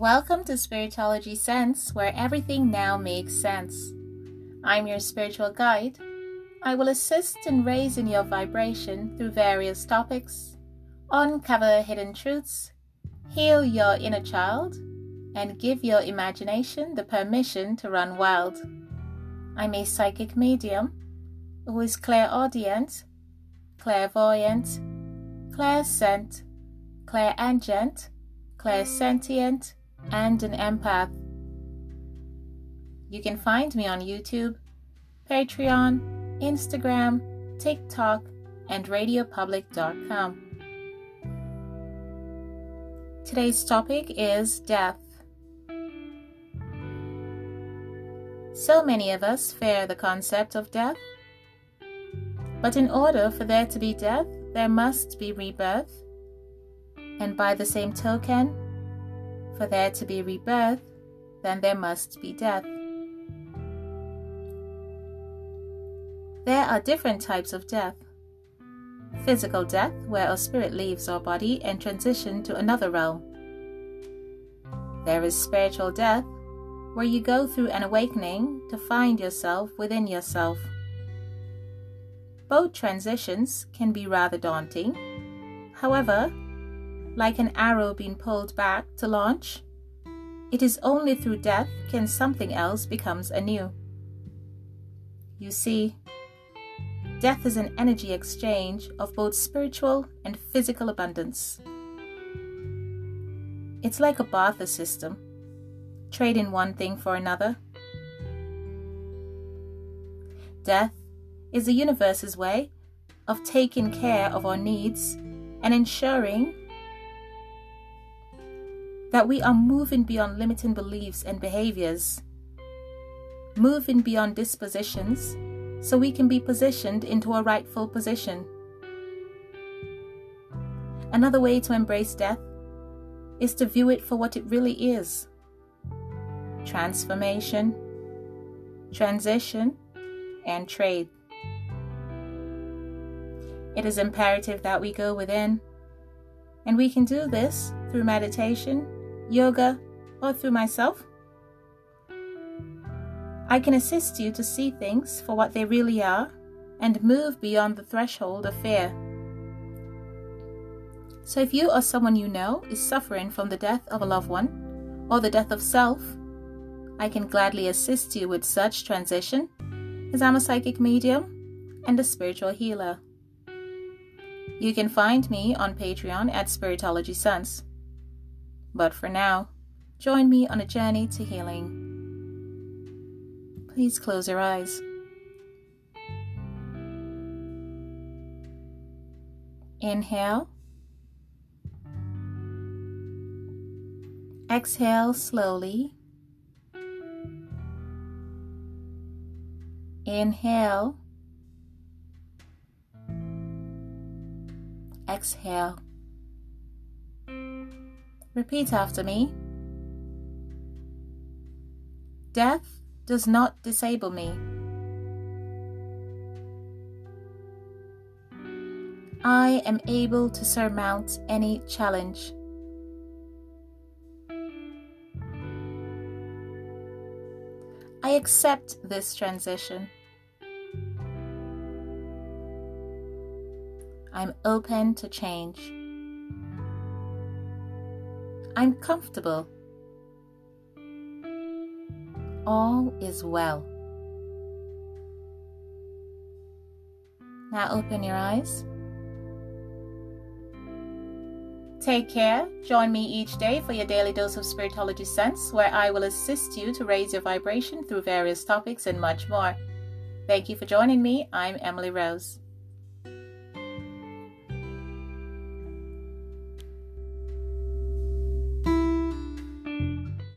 Welcome to Spiritology Sense, where everything now makes sense. I'm your spiritual guide. I will assist in raising your vibration through various topics, uncover hidden truths, heal your inner child, and give your imagination the permission to run wild. I'm a psychic medium who is clairaudient, clairvoyant, clairsent, clairangent, clairsentient, and an empath. You can find me on YouTube, Patreon, Instagram, TikTok, and radiopublic.com. Today's topic is death. So many of us fear the concept of death. But in order for there to be death, there must be rebirth. And by the same token, for there to be rebirth, then there must be death. There are different types of death. Physical death, where our spirit leaves our body and transition to another realm. There is spiritual death, where you go through an awakening to find yourself within yourself. Both transitions can be rather daunting. However, like an arrow being pulled back to launch. It is only through death can something else becomes anew. You see, death is an energy exchange of both spiritual and physical abundance. It's like a barter system, trading one thing for another. Death is the universe's way of taking care of our needs and ensuring that we are moving beyond limiting beliefs and behaviors, moving beyond dispositions so we can be positioned into a rightful position. Another way to embrace death is to view it for what it really is transformation, transition, and trade. It is imperative that we go within, and we can do this through meditation yoga, or through myself. I can assist you to see things for what they really are and move beyond the threshold of fear. So, if you or someone you know is suffering from the death of a loved one or the death of self, I can gladly assist you with such transition as I'm a psychic medium and a spiritual healer. You can find me on Patreon at Spiritology Sense. But for now, join me on a journey to healing. Please close your eyes. Inhale. Exhale slowly. Inhale. Exhale. Repeat after me. Death does not disable me. I am able to surmount any challenge. I accept this transition. I'm open to change. I'm comfortable. All is well. Now open your eyes. Take care. Join me each day for your daily dose of Spiritology Sense, where I will assist you to raise your vibration through various topics and much more. Thank you for joining me. I'm Emily Rose.